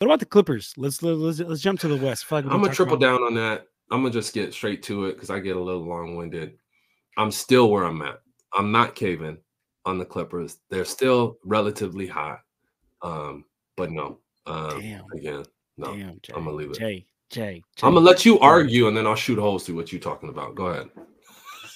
What about the Clippers? Let's let's let's jump to the West. Like I'm gonna triple down on that. I'm gonna just get straight to it because I get a little long winded. I'm still where I'm at. I'm not caving on the Clippers. They're still relatively high. Um, but no. Um, Damn. again, no. Damn, Jay. I'm gonna leave it. Jay, Jay, Jay. I'm gonna let you argue and then I'll shoot holes through what you're talking about. Go ahead.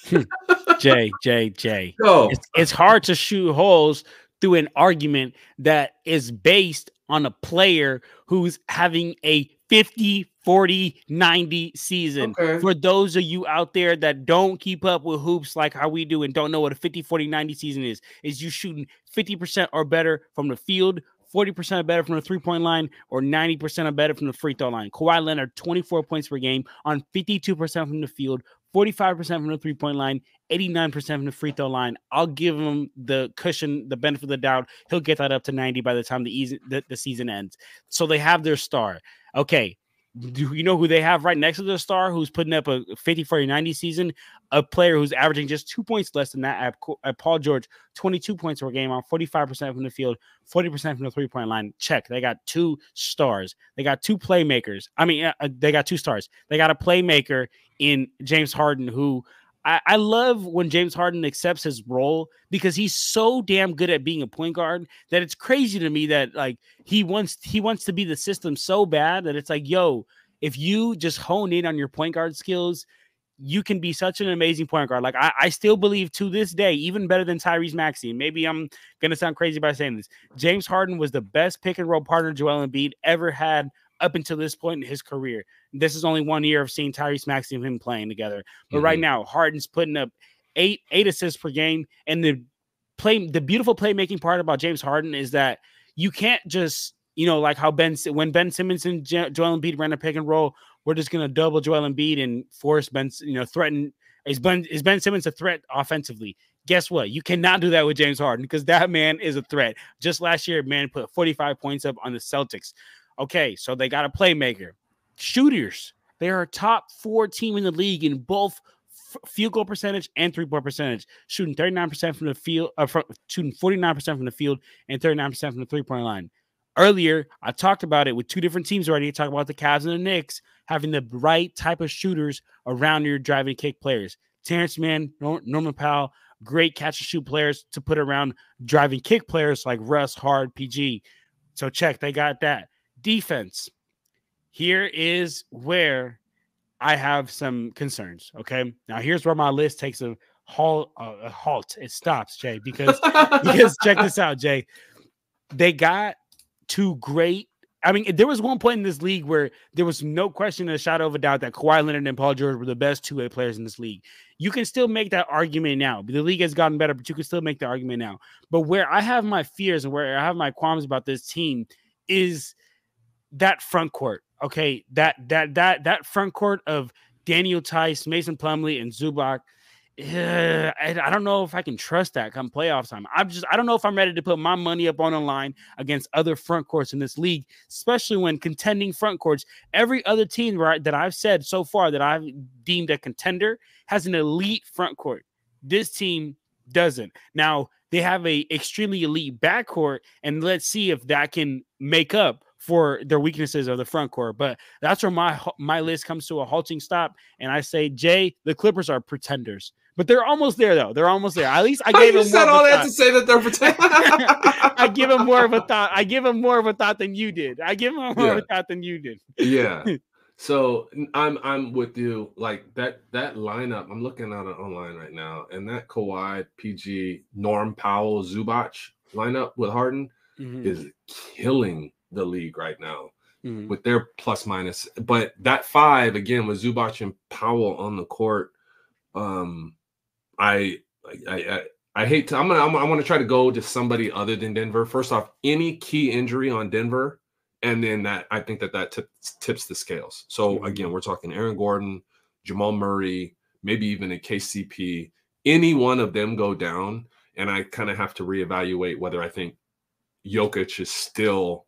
Jay, Jay, Jay. No. It's, it's hard to shoot holes through an argument that is based on a player who's having a 50, 40, 90 season. Okay. For those of you out there that don't keep up with hoops like how we do and don't know what a 50, 40, 90 season is, is you shooting 50% or better from the field, 40% or better from the three point line, or 90% or better from the free throw line. Kawhi Leonard, 24 points per game on 52% from the field, 45% from the three point line, 89% from the free throw line. I'll give him the cushion, the benefit of the doubt. He'll get that up to 90 by the time the, easy, the, the season ends. So they have their star. Okay, do you know who they have right next to the star who's putting up a 50 40 90 season a player who's averaging just two points less than that at, at paul george 22 points per game on 45% from the field 40% from the three point line check they got two stars they got two playmakers i mean uh, uh, they got two stars they got a playmaker in james harden who I, I love when James Harden accepts his role because he's so damn good at being a point guard that it's crazy to me that like he wants he wants to be the system so bad that it's like, yo, if you just hone in on your point guard skills, you can be such an amazing point guard. Like I, I still believe to this day, even better than Tyrese Maxey. Maybe I'm gonna sound crazy by saying this. James Harden was the best pick and roll partner Joel Embiid ever had up until this point in his career. This is only one year of seeing Tyrese Maxey and him playing together. But mm-hmm. right now, Harden's putting up eight eight assists per game. And the play the beautiful playmaking part about James Harden is that you can't just you know like how Ben when Ben Simmons and Joel Embiid ran a pick and roll, we're just gonna double Joel Embiid and force Ben you know threaten is Ben is Ben Simmons a threat offensively? Guess what? You cannot do that with James Harden because that man is a threat. Just last year, man put 45 points up on the Celtics. Okay, so they got a playmaker. Shooters. They are a top four team in the league in both field goal percentage and three point percentage, shooting 39% from the field, uh, from, shooting 49% from the field and 39% from the three point line. Earlier, I talked about it with two different teams already. I talked about the Cavs and the Knicks having the right type of shooters around your driving kick players. Terance Mann, Norman Powell, great catch and shoot players to put around driving kick players like Russ, Hard, PG. So check, they got that defense. Here is where I have some concerns. Okay. Now here's where my list takes a halt. A halt. It stops, Jay, because because check this out, Jay. They got two great. I mean, there was one point in this league where there was no question, a shadow of a doubt, that Kawhi Leonard and Paul George were the best two way players in this league. You can still make that argument now. The league has gotten better, but you can still make the argument now. But where I have my fears and where I have my qualms about this team is that front court. Okay, that that that that front court of Daniel Theis, Mason Plumlee, and Zubac. Eh, I, I, don't know if I can trust that come playoff time. I'm just I don't know if I'm ready to put my money up on the line against other front courts in this league, especially when contending front courts. Every other team right that I've said so far that I've deemed a contender has an elite front court. This team doesn't. Now they have a extremely elite backcourt, and let's see if that can make up for their weaknesses of the front court. But that's where my my list comes to a halting stop, and I say, Jay, the Clippers are pretenders, but they're almost there though. They're almost there. At least I gave them said all that to say that they're pretenders. I give them more of a thought. I give them more of a thought than you did. I give them more yeah. of a thought than you did. yeah. So I'm I'm with you. Like that that lineup. I'm looking at it online right now, and that Kawhi, PG, Norm Powell, Zubac lineup with Harden mm-hmm. is killing the league right now mm-hmm. with their plus minus. But that five again with Zubac and Powell on the court, um, I I I, I hate to. I'm gonna. I'm, I want to try to go to somebody other than Denver. First off, any key injury on Denver, and then that I think that that tips, tips the scales. So mm-hmm. again, we're talking Aaron Gordon, Jamal Murray, maybe even a KCP. Any one of them go down, and I kind of have to reevaluate whether I think Jokic is still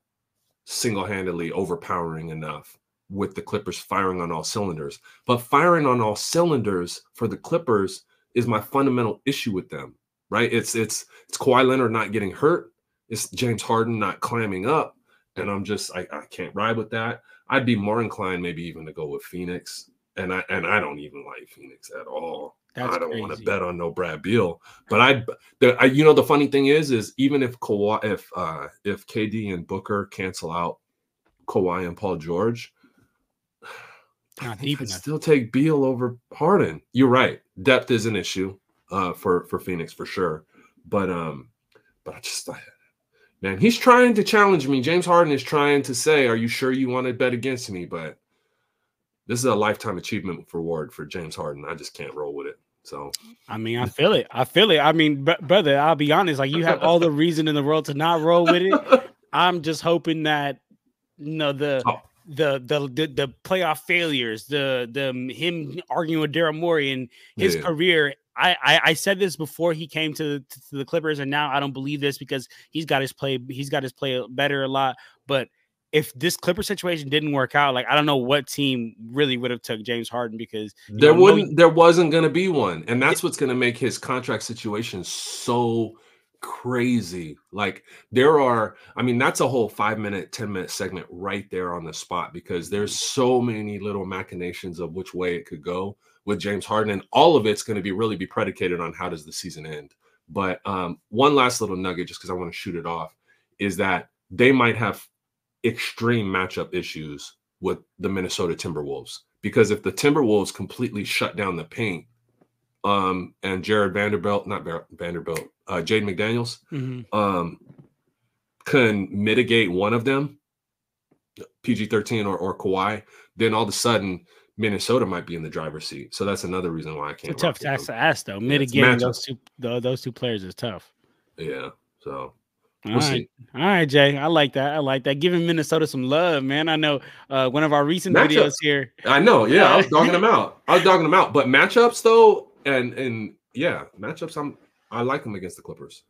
single-handedly overpowering enough with the Clippers firing on all cylinders. But firing on all cylinders for the Clippers is my fundamental issue with them, right? It's it's it's Kawhi Leonard not getting hurt. It's James Harden not clamming up. and I'm just I, I can't ride with that. I'd be more inclined maybe even to go with Phoenix, and I and I don't even like Phoenix at all. That's I don't want to bet on no Brad Beal, but I, the, I, you know, the funny thing is, is even if Kawhi, if uh, if KD and Booker cancel out Kawhi and Paul George, not deep enough. Still take Beal over Harden. You're right. Depth is an issue uh, for for Phoenix for sure, but um, but I just I, man, he's trying to challenge me. James Harden is trying to say, "Are you sure you want to bet against me?" But this is a lifetime achievement reward for James Harden. I just can't roll with it. So, I mean, I feel it. I feel it. I mean, br- brother, I'll be honest. Like, you have all the reason in the world to not roll with it. I'm just hoping that you know the oh. the, the the the playoff failures, the the um, him arguing with Daryl Morey and his yeah. career I, I, I said this before he came to, to, the Clippers, and now I don't believe this because he's got his play he's got his play better a lot. But if this Clipper situation didn't work out, like I don't know what team really would have took James Harden because there know, wouldn't there wasn't going to be one, and that's what's going to make his contract situation so crazy. Like there are, I mean, that's a whole five minute, ten minute segment right there on the spot because there's so many little machinations of which way it could go with James Harden, and all of it's going to be really be predicated on how does the season end. But um, one last little nugget, just because I want to shoot it off, is that they might have extreme matchup issues with the Minnesota Timberwolves because if the Timberwolves completely shut down the paint, um, and Jarred Vanderbilt, not Vanderbilt, uh, Jaden McDaniels, mm-hmm. um, can mitigate one of them, PG thirteen or or Kawhi, then all of a sudden Minnesota might be in the driver's seat. So that's another reason why I can't. It's a tough task to ask though. Mitigating those two those two players is tough. Yeah. So we'll All right. All right, Jay. I like that. I like that. Giving Minnesota some love, man. I know uh, one of our recent matchups. videos here. I know. Yeah, I was dogging them out. I was dogging them out. But matchups though, and and yeah, matchups. I'm I like them against the Clippers.